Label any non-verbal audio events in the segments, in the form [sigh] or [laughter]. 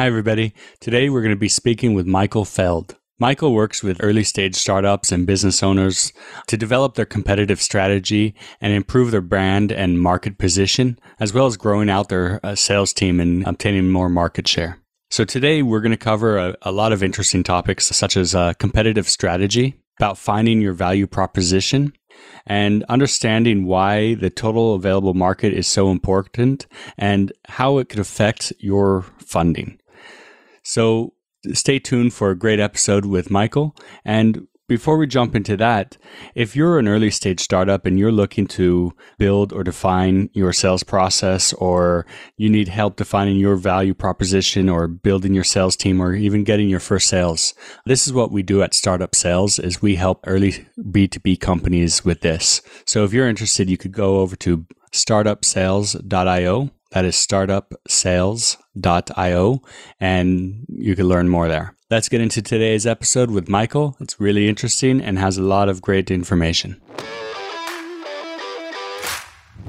Hi, everybody. Today we're going to be speaking with Michael Feld. Michael works with early stage startups and business owners to develop their competitive strategy and improve their brand and market position, as well as growing out their uh, sales team and obtaining more market share. So, today we're going to cover a, a lot of interesting topics such as uh, competitive strategy, about finding your value proposition, and understanding why the total available market is so important and how it could affect your funding. So, stay tuned for a great episode with Michael. And before we jump into that, if you're an early stage startup and you're looking to build or define your sales process, or you need help defining your value proposition, or building your sales team, or even getting your first sales, this is what we do at Startup Sales: is we help early B2B companies with this. So if you're interested, you could go over to startupsales.io that is startupsales.io, and you can learn more there. Let's get into today's episode with Michael. It's really interesting and has a lot of great information.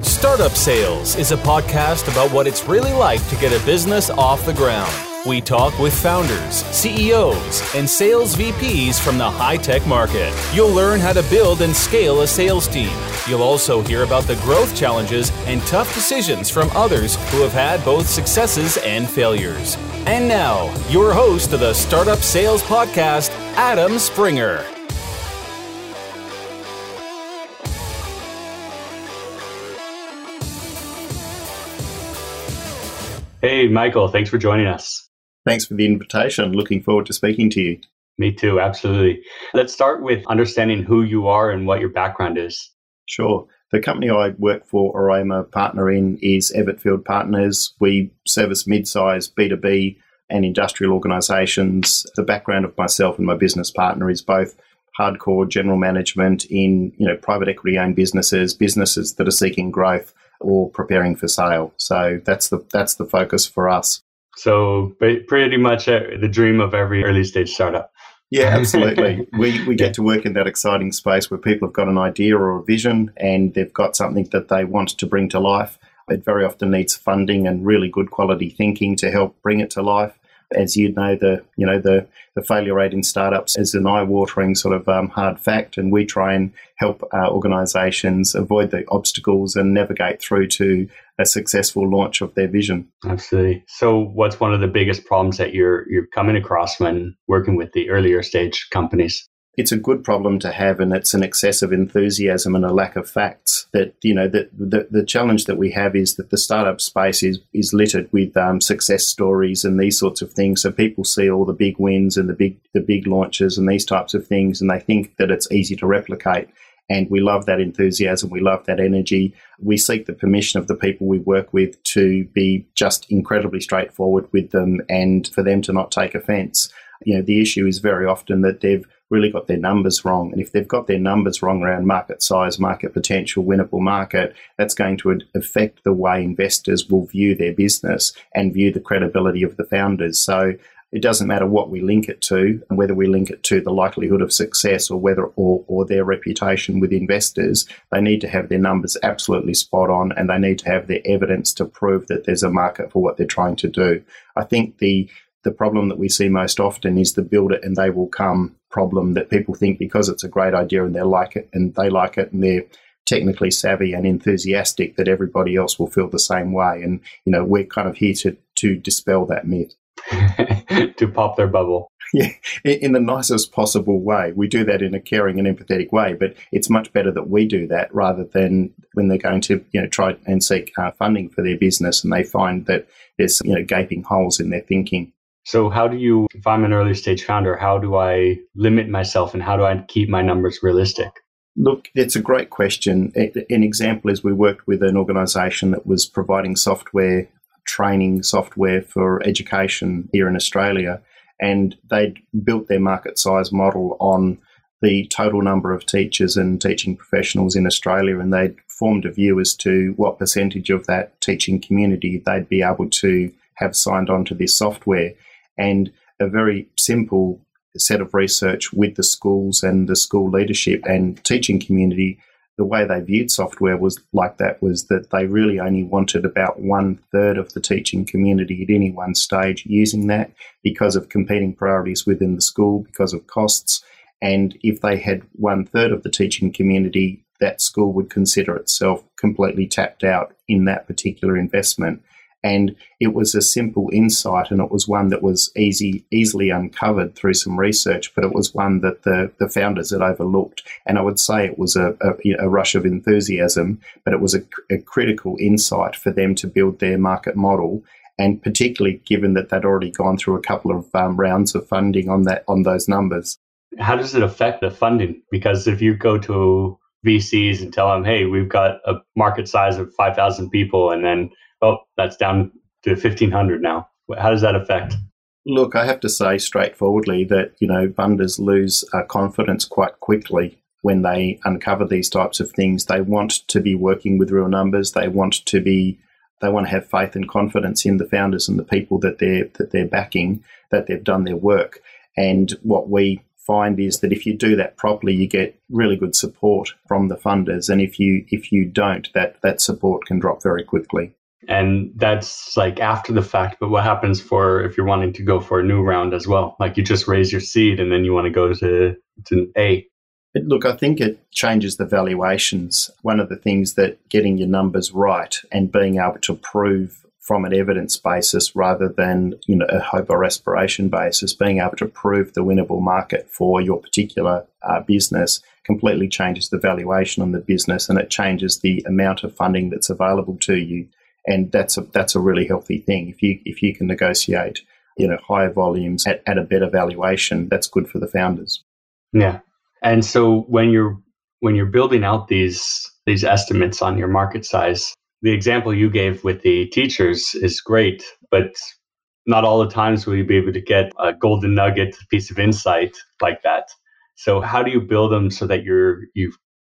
Startup Sales is a podcast about what it's really like to get a business off the ground. We talk with founders, CEOs, and sales VPs from the high tech market. You'll learn how to build and scale a sales team. You'll also hear about the growth challenges and tough decisions from others who have had both successes and failures. And now, your host of the Startup Sales Podcast, Adam Springer. Hey, Michael, thanks for joining us. Thanks for the invitation. Looking forward to speaking to you. Me too, absolutely. Let's start with understanding who you are and what your background is. Sure. The company I work for or I'm a partner in is Evertfield Partners. We service mid-sized B2B and industrial organisations. The background of myself and my business partner is both hardcore general management in you know private equity owned businesses, businesses that are seeking growth or preparing for sale. So that's the that's the focus for us. So pretty much uh, the dream of every early stage startup. Yeah, [laughs] absolutely. we we get yeah. to work in that exciting space where people have got an idea or a vision and they've got something that they want to bring to life. It very often needs funding and really good quality thinking to help bring it to life as you know, the you know the the failure rate in startups is an eye-watering sort of um, hard fact, and we try and help uh, organisations avoid the obstacles and navigate through to a successful launch of their vision. Absolutely. So, what's one of the biggest problems that you're you're coming across when working with the earlier stage companies? It's a good problem to have, and it's an excessive enthusiasm and a lack of facts. That you know, that the, the challenge that we have is that the startup space is is littered with um, success stories and these sorts of things. So people see all the big wins and the big the big launches and these types of things, and they think that it's easy to replicate. And we love that enthusiasm. We love that energy. We seek the permission of the people we work with to be just incredibly straightforward with them and for them to not take offense. You know, the issue is very often that they've really got their numbers wrong. And if they've got their numbers wrong around market size, market potential, winnable market, that's going to affect the way investors will view their business and view the credibility of the founders. So it doesn't matter what we link it to and whether we link it to the likelihood of success or whether or, or their reputation with investors they need to have their numbers absolutely spot on and they need to have their evidence to prove that there's a market for what they're trying to do i think the the problem that we see most often is the build it and they will come problem that people think because it's a great idea and they like it and they like it and they're technically savvy and enthusiastic that everybody else will feel the same way. And, you know, we're kind of here to, to dispel that myth. [laughs] to pop their bubble. Yeah, in the nicest possible way. We do that in a caring and empathetic way, but it's much better that we do that rather than when they're going to, you know, try and seek uh, funding for their business and they find that there's, you know, gaping holes in their thinking. So, how do you, if I'm an early stage founder, how do I limit myself and how do I keep my numbers realistic? Look, it's a great question. An example is we worked with an organization that was providing software, training software for education here in Australia, and they'd built their market size model on the total number of teachers and teaching professionals in Australia, and they'd formed a view as to what percentage of that teaching community they'd be able to have signed on to this software and a very simple set of research with the schools and the school leadership and teaching community the way they viewed software was like that was that they really only wanted about one third of the teaching community at any one stage using that because of competing priorities within the school, because of costs. And if they had one third of the teaching community, that school would consider itself completely tapped out in that particular investment. And it was a simple insight, and it was one that was easy, easily uncovered through some research, but it was one that the, the founders had overlooked. And I would say it was a, a, a rush of enthusiasm, but it was a, a critical insight for them to build their market model and particularly given that they'd already gone through a couple of um, rounds of funding on that on those numbers. How does it affect the funding? Because if you go to VCs and tell them, "Hey, we've got a market size of five thousand people," and then oh, that's down to 1500 now. How does that affect? Look, I have to say straightforwardly that, you know, funders lose uh, confidence quite quickly when they uncover these types of things. They want to be working with real numbers. They want to be they want to have faith and confidence in the founders and the people that they're that they're backing, that they've done their work. And what we find is that if you do that properly, you get really good support from the funders. And if you if you don't, that that support can drop very quickly and that's like after the fact but what happens for if you're wanting to go for a new round as well? Like you just raise your seed and then you want to go to to a. Look, I think it changes the valuations. One of the things that getting your numbers right and being able to prove from an evidence basis rather than you know a hope or aspiration basis, being able to prove the winnable market for your particular uh, business completely changes the valuation on the business and it changes the amount of funding that's available to you and that's a that's a really healthy thing. If you if you can negotiate, you know, higher volumes at, at a better valuation, that's good for the founders. Yeah, and so when you're when you're building out these these estimates on your market size, the example you gave with the teachers is great, but not all the times will you be able to get a golden nugget piece of insight like that. So how do you build them so that you're you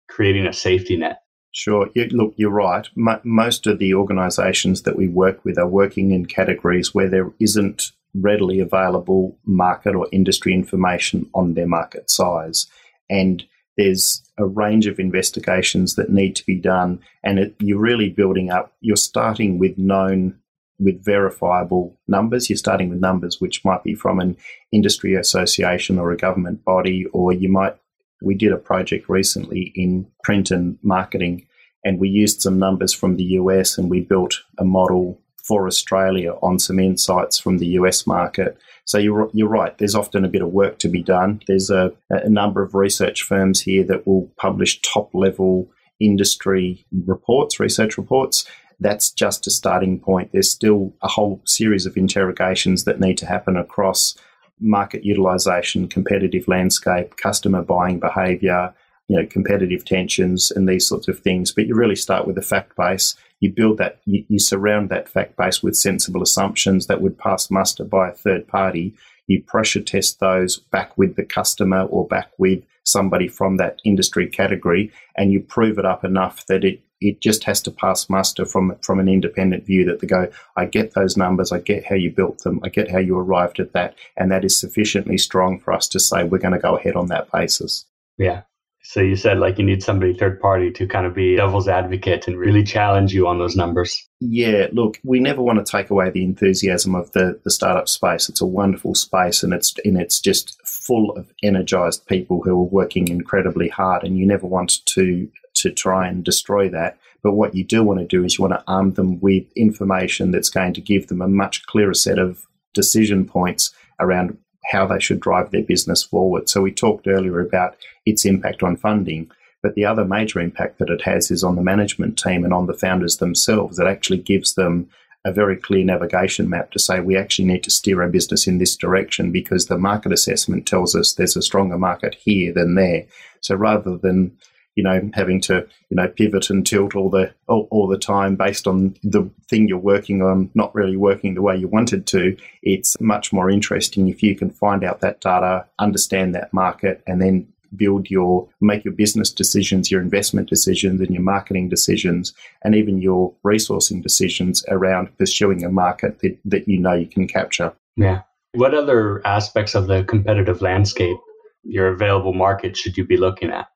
creating a safety net? Sure. You, look, you're right. Most of the organisations that we work with are working in categories where there isn't readily available market or industry information on their market size. And there's a range of investigations that need to be done. And it, you're really building up, you're starting with known, with verifiable numbers. You're starting with numbers which might be from an industry association or a government body, or you might we did a project recently in print and marketing, and we used some numbers from the US and we built a model for Australia on some insights from the US market. So you're, you're right, there's often a bit of work to be done. There's a, a number of research firms here that will publish top level industry reports, research reports. That's just a starting point. There's still a whole series of interrogations that need to happen across market utilization, competitive landscape, customer buying behavior, you know, competitive tensions and these sorts of things. But you really start with a fact base. You build that, you, you surround that fact base with sensible assumptions that would pass muster by a third party. You pressure test those back with the customer or back with somebody from that industry category, and you prove it up enough that it it just has to pass muster from from an independent view that they go, I get those numbers, I get how you built them, I get how you arrived at that, and that is sufficiently strong for us to say we're going to go ahead on that basis. Yeah. So you said like you need somebody third party to kind of be devil's advocate and really challenge you on those numbers. Yeah, look, we never want to take away the enthusiasm of the, the startup space. It's a wonderful space and it's and it's just full of energized people who are working incredibly hard and you never want to to try and destroy that. But what you do want to do is you want to arm them with information that's going to give them a much clearer set of decision points around how they should drive their business forward. So we talked earlier about its impact on funding, but the other major impact that it has is on the management team and on the founders themselves. It actually gives them a very clear navigation map to say we actually need to steer our business in this direction because the market assessment tells us there's a stronger market here than there. So rather than you know, having to, you know, pivot and tilt all the all, all, the time based on the thing you're working on not really working the way you wanted to. It's much more interesting if you can find out that data, understand that market, and then build your make your business decisions, your investment decisions, and your marketing decisions, and even your resourcing decisions around pursuing a market that, that you know you can capture. Yeah. What other aspects of the competitive landscape, your available market, should you be looking at?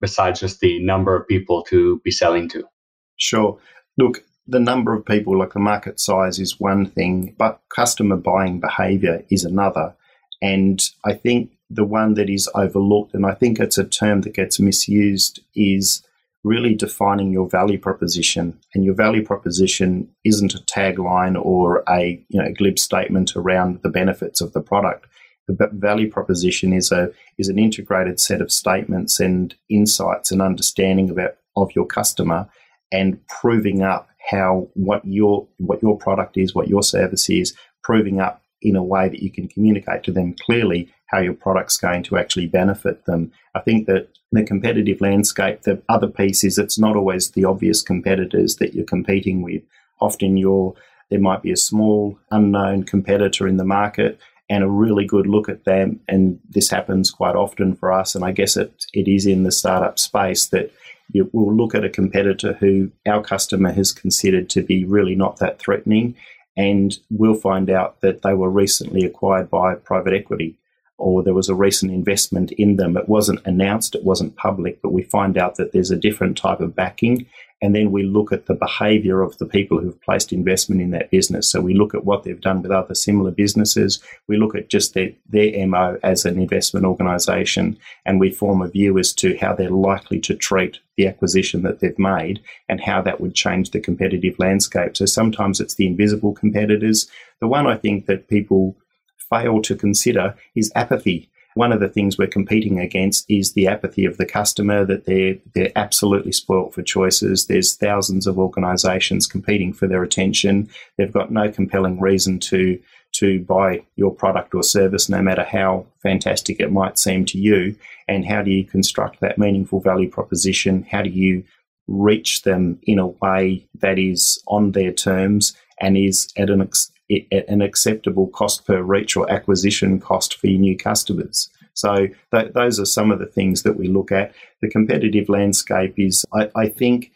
Besides just the number of people to be selling to? Sure. Look, the number of people, like the market size, is one thing, but customer buying behavior is another. And I think the one that is overlooked, and I think it's a term that gets misused, is really defining your value proposition. And your value proposition isn't a tagline or a you know glib statement around the benefits of the product. The value proposition is a is an integrated set of statements and insights and understanding about of your customer and proving up how what your what your product is, what your service is, proving up in a way that you can communicate to them clearly how your product's going to actually benefit them. I think that the competitive landscape, the other piece is it's not always the obvious competitors that you're competing with. Often you're there might be a small unknown competitor in the market and a really good look at them and this happens quite often for us and I guess it it is in the startup space that you will look at a competitor who our customer has considered to be really not that threatening, and we'll find out that they were recently acquired by private equity or there was a recent investment in them. It wasn't announced, it wasn't public, but we find out that there's a different type of backing and then we look at the behavior of the people who've placed investment in that business. So we look at what they've done with other similar businesses. We look at just their, their MO as an investment organization and we form a view as to how they're likely to treat the acquisition that they've made and how that would change the competitive landscape. So sometimes it's the invisible competitors. The one I think that people fail to consider is apathy. One of the things we're competing against is the apathy of the customer that they're they're absolutely spoilt for choices. There's thousands of organisations competing for their attention. They've got no compelling reason to to buy your product or service, no matter how fantastic it might seem to you. And how do you construct that meaningful value proposition? How do you reach them in a way that is on their terms and is at an an acceptable cost per reach or acquisition cost for your new customers. So th- those are some of the things that we look at. The competitive landscape is, I, I think,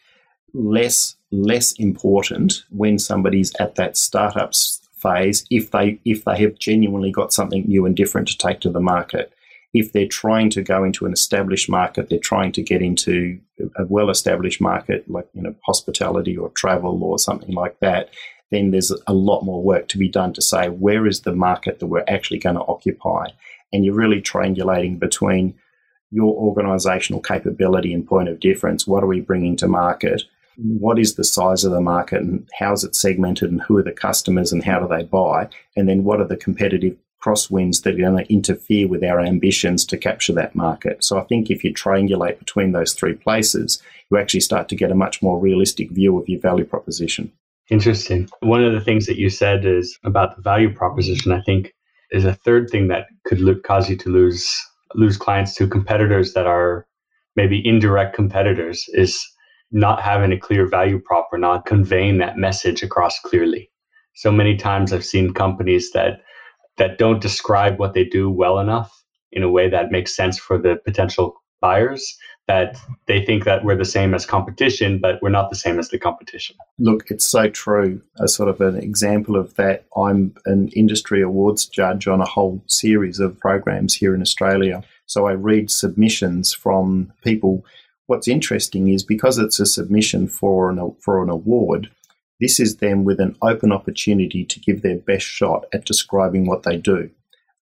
less less important when somebody's at that startups phase if they if they have genuinely got something new and different to take to the market. If they're trying to go into an established market, they're trying to get into a well established market like you know hospitality or travel or something like that, then there's a lot more work to be done to say where is the market that we're actually going to occupy. And you're really triangulating between your organizational capability and point of difference. What are we bringing to market? What is the size of the market and how is it segmented and who are the customers and how do they buy? And then what are the competitive crosswinds that are going to interfere with our ambitions to capture that market? So I think if you triangulate between those three places, you actually start to get a much more realistic view of your value proposition. Interesting. One of the things that you said is about the value proposition. I think is a third thing that could cause you to lose lose clients to competitors that are maybe indirect competitors is not having a clear value prop or not conveying that message across clearly. So many times I've seen companies that that don't describe what they do well enough in a way that makes sense for the potential buyers that they think that we're the same as competition, but we're not the same as the competition. Look, it's so true. A sort of an example of that, I'm an industry awards judge on a whole series of programs here in Australia. So I read submissions from people. What's interesting is because it's a submission for an, for an award, this is them with an open opportunity to give their best shot at describing what they do.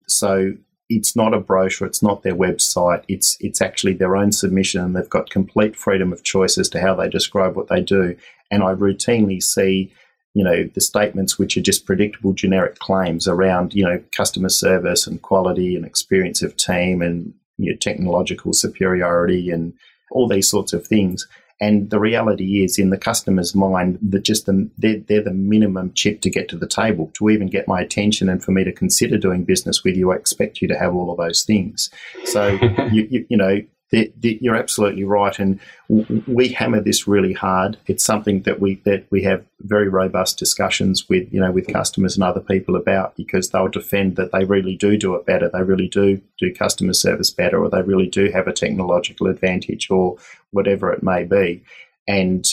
So it's not a brochure, it's not their website, it's it's actually their own submission and they've got complete freedom of choice as to how they describe what they do. And I routinely see, you know, the statements which are just predictable generic claims around, you know, customer service and quality and experience of team and know, technological superiority and all these sorts of things. And the reality is, in the customer's mind, that just the, they're, they're the minimum chip to get to the table. To even get my attention and for me to consider doing business with you, I expect you to have all of those things. So, [laughs] you, you, you know, you're absolutely right, and we hammer this really hard. It's something that we that we have very robust discussions with you know with customers and other people about because they'll defend that they really do do it better. They really do do customer service better, or they really do have a technological advantage, or whatever it may be. And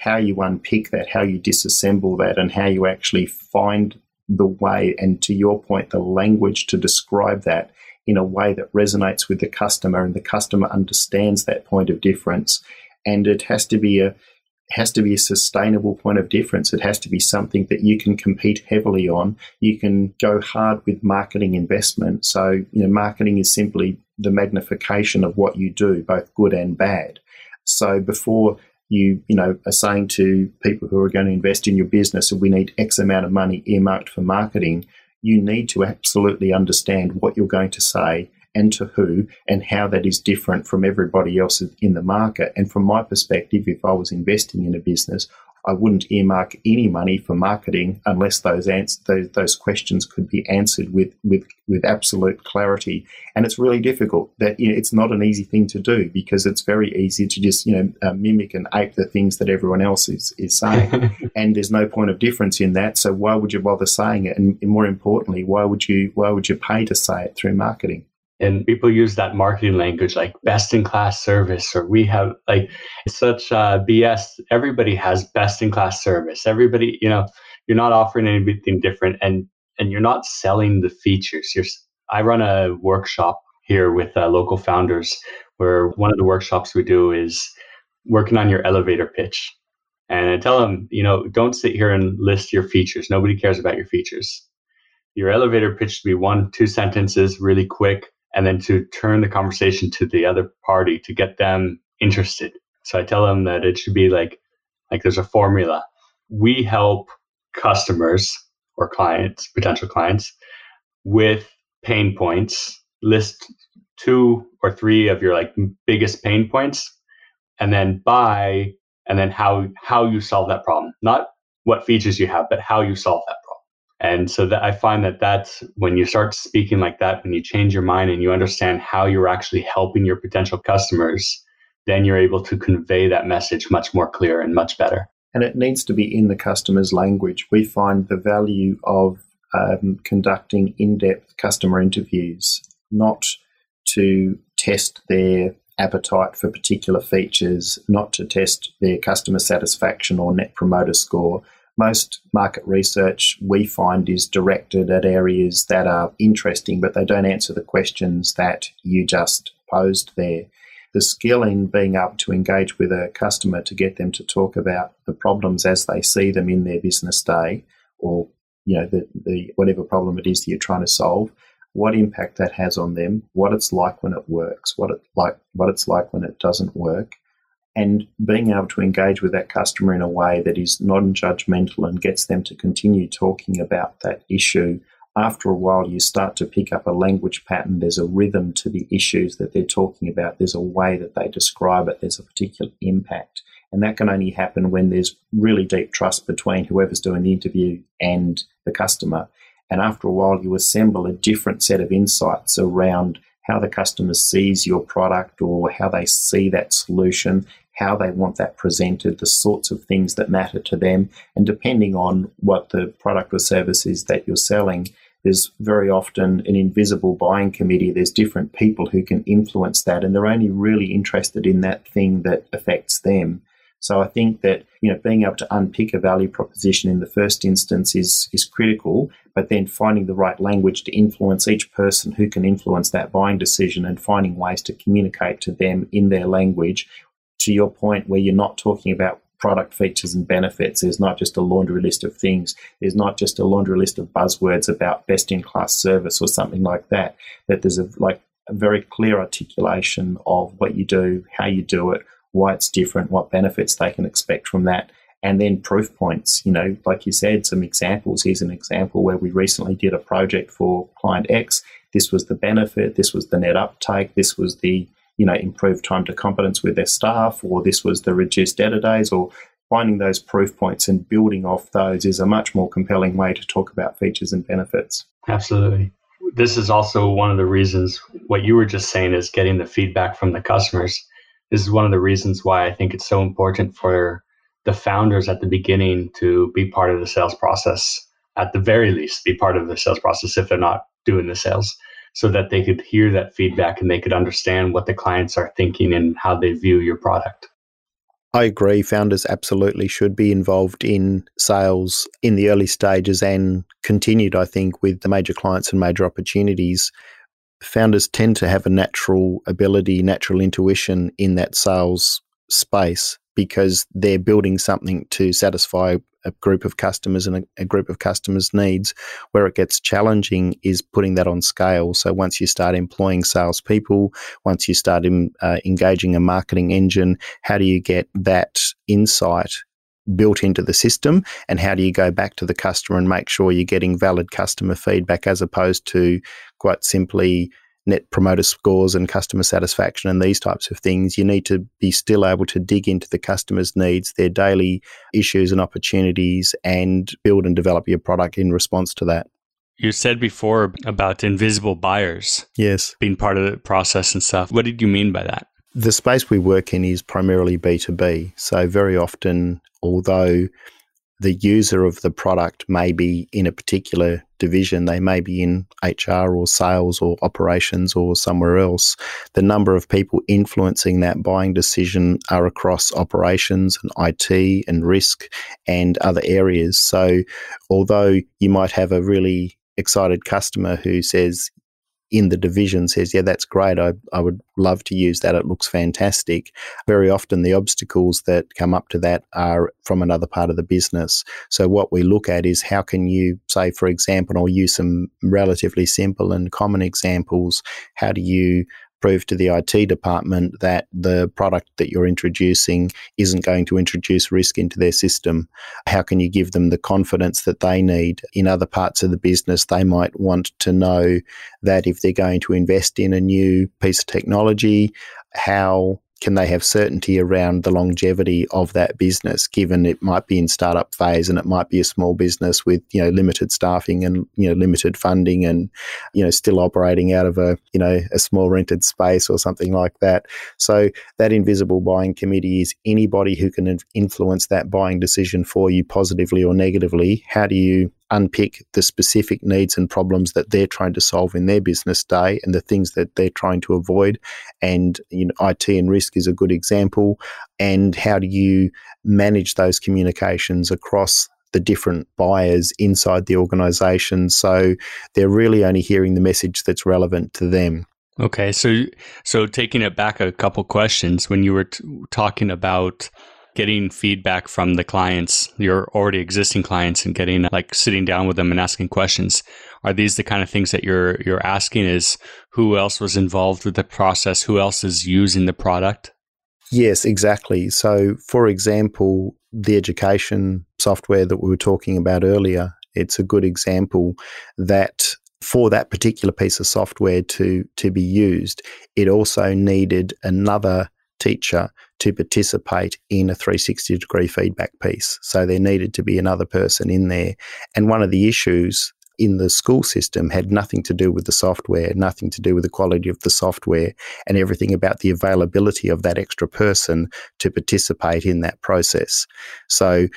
how you unpick that, how you disassemble that, and how you actually find the way, and to your point, the language to describe that in a way that resonates with the customer and the customer understands that point of difference. And it has to be a has to be a sustainable point of difference. It has to be something that you can compete heavily on. You can go hard with marketing investment. So, you know, marketing is simply the magnification of what you do, both good and bad. So before you, you know, are saying to people who are going to invest in your business, we need X amount of money earmarked for marketing, you need to absolutely understand what you're going to say and to who and how that is different from everybody else in the market. And from my perspective, if I was investing in a business, I wouldn't earmark any money for marketing unless those ans- those, those questions could be answered with, with, with absolute clarity. And it's really difficult. That you know, it's not an easy thing to do because it's very easy to just you know uh, mimic and ape the things that everyone else is is saying, [laughs] and there's no point of difference in that. So why would you bother saying it? And more importantly, why would you why would you pay to say it through marketing? And people use that marketing language like best in class service or we have like such uh, bs everybody has best in class service. Everybody you know you're not offering anything different and and you're not selling the features. You're i run a workshop here with uh, local founders where one of the workshops we do is working on your elevator pitch. And i tell them you know don't sit here and list your features. Nobody cares about your features. Your elevator pitch should be one two sentences really quick and then to turn the conversation to the other party to get them interested. So I tell them that it should be like like there's a formula. We help customers or clients, potential clients, with pain points. List two or three of your like biggest pain points, and then buy, and then how how you solve that problem. Not what features you have, but how you solve that and so that I find that that's when you start speaking like that, when you change your mind and you understand how you're actually helping your potential customers, then you're able to convey that message much more clear and much better. And it needs to be in the customer's language. We find the value of um, conducting in depth customer interviews, not to test their appetite for particular features, not to test their customer satisfaction or net promoter score, most market research we find is directed at areas that are interesting, but they don't answer the questions that you just posed there. The skill in being able to engage with a customer to get them to talk about the problems as they see them in their business day, or you know the, the whatever problem it is that you're trying to solve, what impact that has on them, what it's like when it works, what it like what it's like when it doesn't work, and being able to engage with that customer in a way that is non-judgmental and gets them to continue talking about that issue after a while you start to pick up a language pattern there's a rhythm to the issues that they're talking about there's a way that they describe it there's a particular impact. And that can only happen when there's really deep trust between whoever's doing the interview and the customer. And after a while you assemble a different set of insights around how the customer sees your product or how they see that solution how they want that presented, the sorts of things that matter to them. And depending on what the product or service is that you're selling, there's very often an invisible buying committee. There's different people who can influence that, and they're only really interested in that thing that affects them. So I think that you know being able to unpick a value proposition in the first instance is is critical, but then finding the right language to influence each person who can influence that buying decision and finding ways to communicate to them in their language to your point, where you're not talking about product features and benefits. There's not just a laundry list of things. There's not just a laundry list of buzzwords about best in class service or something like that. That there's a like a very clear articulation of what you do, how you do it, why it's different, what benefits they can expect from that, and then proof points. You know, like you said, some examples. Here's an example where we recently did a project for client X. This was the benefit. This was the net uptake. This was the you know, improved time to competence with their staff, or this was the reduced data days, or finding those proof points and building off those is a much more compelling way to talk about features and benefits. Absolutely. This is also one of the reasons what you were just saying is getting the feedback from the customers. This is one of the reasons why I think it's so important for the founders at the beginning to be part of the sales process, at the very least, be part of the sales process if they're not doing the sales so that they could hear that feedback and they could understand what the clients are thinking and how they view your product. I agree. Founders absolutely should be involved in sales in the early stages and continued, I think, with the major clients and major opportunities. founders tend to have a natural ability, natural intuition in that sales space because they're building something to satisfy a group of customers and a, a, group of customers' needs. Where it gets challenging is putting that on scale. So once you start employing salespeople, once you start in, uh, engaging a marketing engine, how do you get that insight built into the system and how do you go back to the customer and make sure you're getting valid customer feedback as opposed to quite simply net promoter scores and customer satisfaction and these types of things, you need to be still able to dig into the customer's needs, their daily issues and opportunities, and build and develop your product in response to that. You said before about invisible buyers. Yes. Being part of the process and stuff. What did you mean by that? The space we work in is primarily B2B. So, very often, although the user of the product may be in a particular division, they may be in HR or sales or operations or somewhere else. The number of people influencing that buying decision are across operations and IT and risk and other areas. So, although you might have a really excited customer who says, in the division says, Yeah, that's great. I, I would love to use that. It looks fantastic. Very often, the obstacles that come up to that are from another part of the business. So, what we look at is how can you, say, for example, and I'll use some relatively simple and common examples. How do you prove to the IT department that the product that you're introducing isn't going to introduce risk into their system? How can you give them the confidence that they need? In other parts of the business, they might want to know that if they're going to invest in a new piece of technology, how can they have certainty around the longevity of that business given it might be in startup phase and it might be a small business with you know limited staffing and you know limited funding and you know still operating out of a you know a small rented space or something like that. So that invisible buying committee is anybody who can influence that buying decision for you positively or negatively. How do you unpick the specific needs and problems that they're trying to solve in their business day and the things that they're trying to avoid. And you know, IT and risk is a good example. And how do you manage those communications across the different buyers inside the organization so they're really only hearing the message that's relevant to them. Okay, so so taking it back a couple questions when you were t- talking about getting feedback from the clients, your already existing clients, and getting like sitting down with them and asking questions. Are these the kind of things that you're you're asking? Is who else was involved with the process? Who else is using the product? Yes, exactly. So, for example, the education software that we were talking about earlier, it's a good example that for that particular piece of software to to be used, it also needed another teacher to participate in a 360 degree feedback piece. So there needed to be another person in there. And one of the issues in the school system had nothing to do with the software, nothing to do with the quality of the software, and everything about the availability of that extra person to participate in that process. So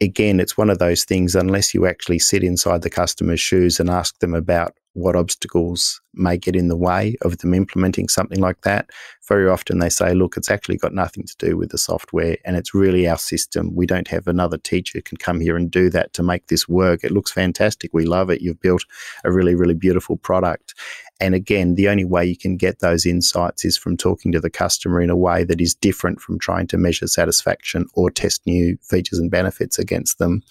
again, it's one of those things, unless you actually sit inside the customer's shoes and ask them about what obstacles may get in the way of them implementing something like that. Very often they say, look, it's actually got nothing to do with the software and it's really our system. We don't have another teacher can come here and do that to make this work. It looks fantastic. We love it. You've built a really, really beautiful product. And again, the only way you can get those insights is from talking to the customer in a way that is different from trying to measure satisfaction or test new features and benefits against them.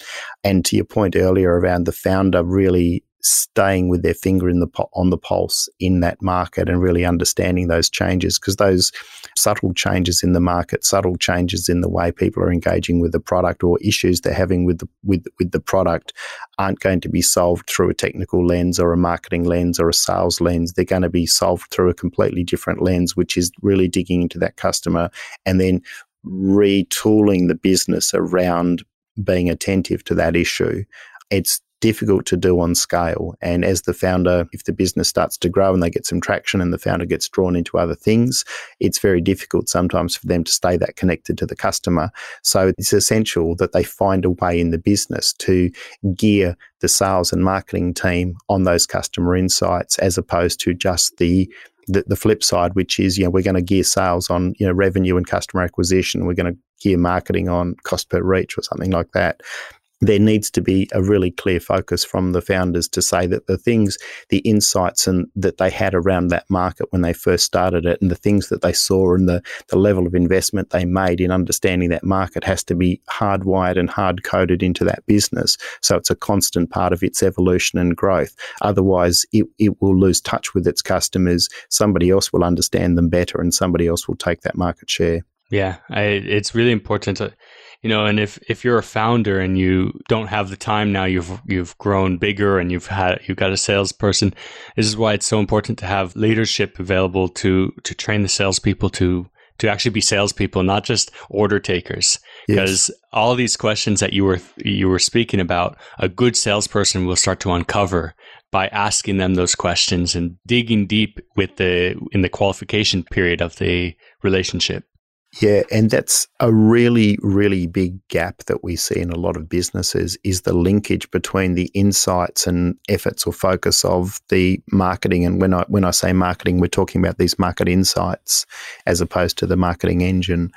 And to your point earlier around the founder really staying with their finger in the on the pulse in that market and really understanding those changes because those subtle changes in the market, subtle changes in the way people are engaging with the product or issues they're having with the with with the product aren't going to be solved through a technical lens or a marketing lens or a sales lens. They're going to be solved through a completely different lens, which is really digging into that customer and then retooling the business around being attentive to that issue. It's difficult to do on scale. And as the founder, if the business starts to grow and they get some traction and the founder gets drawn into other things, it's very difficult sometimes for them to stay that connected to the customer. So it's essential that they find a way in the business to gear the sales and marketing team on those customer insights as opposed to just the the, the flip side, which is, you know, we're going to gear sales on, you know, revenue and customer acquisition. We're going to gear marketing on cost per reach or something like that there needs to be a really clear focus from the founders to say that the things, the insights and that they had around that market when they first started it and the things that they saw and the, the level of investment they made in understanding that market has to be hardwired and hard coded into that business. So it's a constant part of its evolution and growth. Otherwise, it, it will lose touch with its customers. Somebody else will understand them better and somebody else will take that market share. Yeah, I, it's really important to you know and if if you're a founder and you don't have the time now you've you've grown bigger and you've had you've got a salesperson this is why it's so important to have leadership available to to train the salespeople to to actually be salespeople not just order takers because yes. all these questions that you were you were speaking about a good salesperson will start to uncover by asking them those questions and digging deep with the in the qualification period of the relationship yeah, and that's a really, really big gap that we see in a lot of businesses is the linkage between the insights and efforts or focus of the marketing. And when I when I say marketing, we're talking about these market insights as opposed to the marketing engine.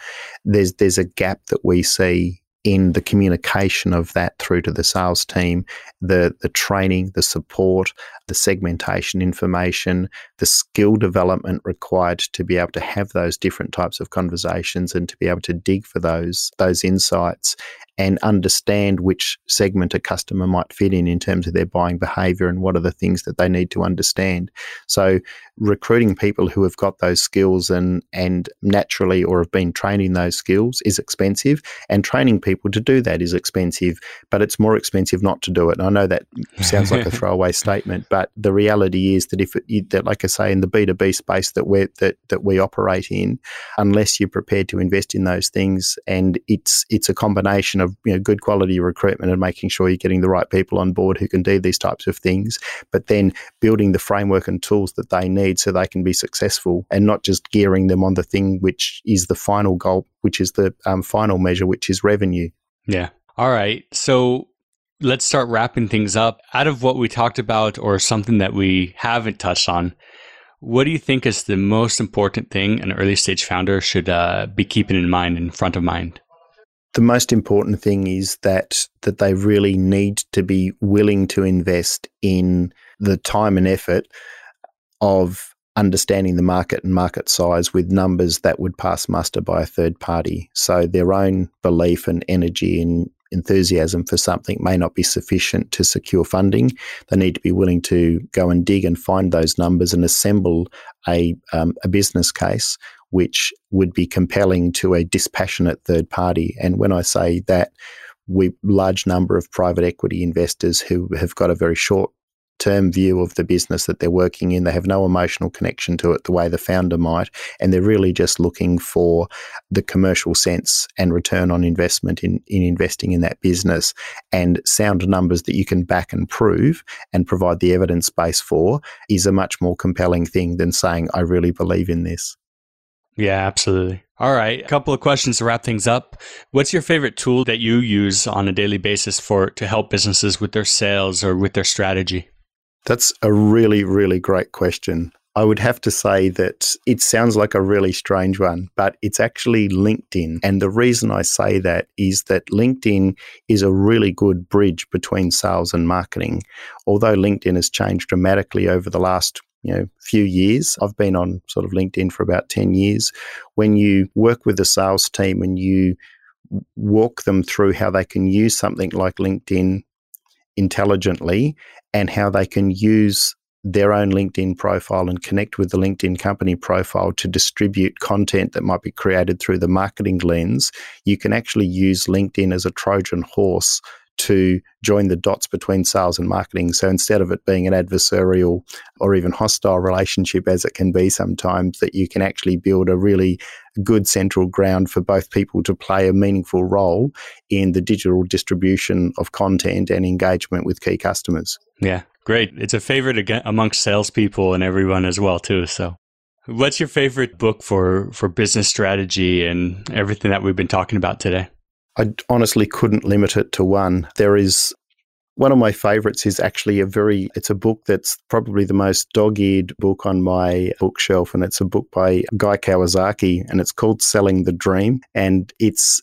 There's there's a gap that we see in the communication of that through to the sales team, the the training, the support, the segmentation information, the skill development required to be able to have those different types of conversations and to be able to dig for those those insights and understand which segment a customer might fit in in terms of their buying behavior and what are the things that they need to understand. So recruiting people who have got those skills and and naturally or have been trained in those skills is expensive and training people to do that is expensive but it's more expensive not to do it and I know that sounds like a [laughs] throwaway statement but the reality is that if it, that like I say in the B2B space that we that that we operate in unless you're prepared to invest in those things and it's it's a combination of you know good quality recruitment and making sure you're getting the right people on board who can do these types of things but then building the framework and tools that they need need so they can be successful and not just gearing them on the thing which is the final goal, which is the um, final measure, which is revenue. Yeah. All right. So let's start wrapping things up. Out of what we talked about or something that we haven't touched on, what do you think is the most important thing an early stage founder should uh, be keeping in mind in front of mind? The most important thing is that that they really need to be willing to invest in the time and effort of understanding the market and market size with numbers that would pass muster by a third party. So their own belief and energy and enthusiasm for something may not be sufficient to secure funding. They need to be willing to go and dig and find those numbers and assemble a, um, a business case which would be compelling to a dispassionate third party. And when I say that, we large number of private equity investors who have got a very short term view of the business that they're working in. They have no emotional connection to it the way the founder might. And they're really just looking for the commercial sense and return on investment in, in investing in that business and sound numbers that you can back and prove and provide the evidence base for is a much more compelling thing than saying, I really believe in this. Yeah, absolutely. All right, a couple of questions to wrap things up. What's your favorite tool that you use on a daily basis for to help businesses with their sales or with their strategy? That's a really, really great question. I would have to say that it sounds like a really strange one, but it's actually LinkedIn. And the reason I say that is that LinkedIn is a really good bridge between sales and marketing. Although LinkedIn has changed dramatically over the last you know few years. I've been on sort of linkedin for about 10 years. When you work with a sales team and you walk them through how they can use something like linkedin intelligently and how they can use their own LinkedIn profile and connect with the LinkedIn company profile to distribute content that might be created through the marketing lens, you can actually use LinkedIn as a Trojan horse to join the dots between sales and marketing. So instead of it being an adversarial or even hostile relationship, as it can be sometimes, that you can actually build a really good central ground for both people to play a meaningful role in the digital distribution of content and engagement with key customers. Yeah, great. It's a favorite amongst salespeople and everyone as well, too. So. What's your favorite book for, for business strategy and everything that we've been talking about today? I honestly couldn't limit it to one. There is one of my favorites is actually a very it's a book that's probably the most dog-eared book on my bookshelf and it's a book by Guy Kawasaki and it's called Selling the Dream and it's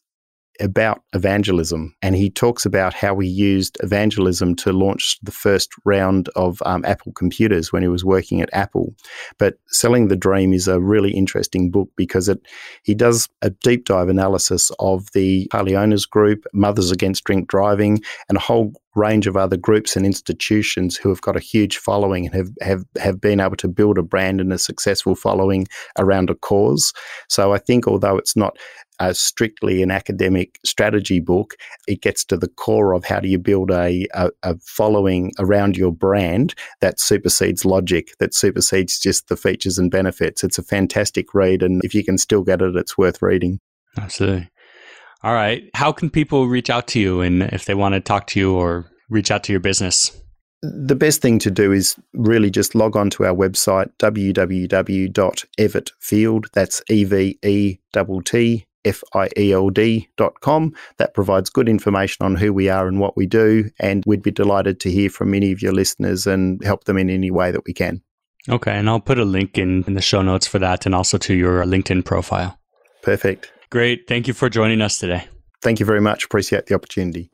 about evangelism. And he talks about how he used evangelism to launch the first round of um, Apple computers when he was working at Apple. But Selling the Dream is a really interesting book because it he does a deep dive analysis of the Harley Owners Group, Mothers Against Drink Driving, and a whole range of other groups and institutions who have got a huge following and have, have, have been able to build a brand and a successful following around a cause. So I think although it's not a strictly an academic strategy book, it gets to the core of how do you build a, a, a following around your brand that supersedes logic, that supersedes just the features and benefits. It's a fantastic read, and if you can still get it, it's worth reading. Absolutely. All right. How can people reach out to you and if they want to talk to you or reach out to your business? The best thing to do is really just log on to our website, www.evettfield, that's E V E T T F-I-E-L-D.com. That provides good information on who we are and what we do. And we'd be delighted to hear from any of your listeners and help them in any way that we can. Okay. And I'll put a link in, in the show notes for that and also to your LinkedIn profile. Perfect. Great. Thank you for joining us today. Thank you very much. Appreciate the opportunity.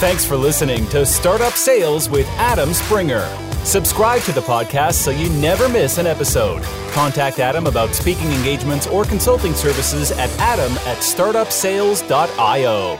Thanks for listening to Startup Sales with Adam Springer. Subscribe to the podcast so you never miss an episode. Contact Adam about speaking engagements or consulting services at adam at startupsales.io.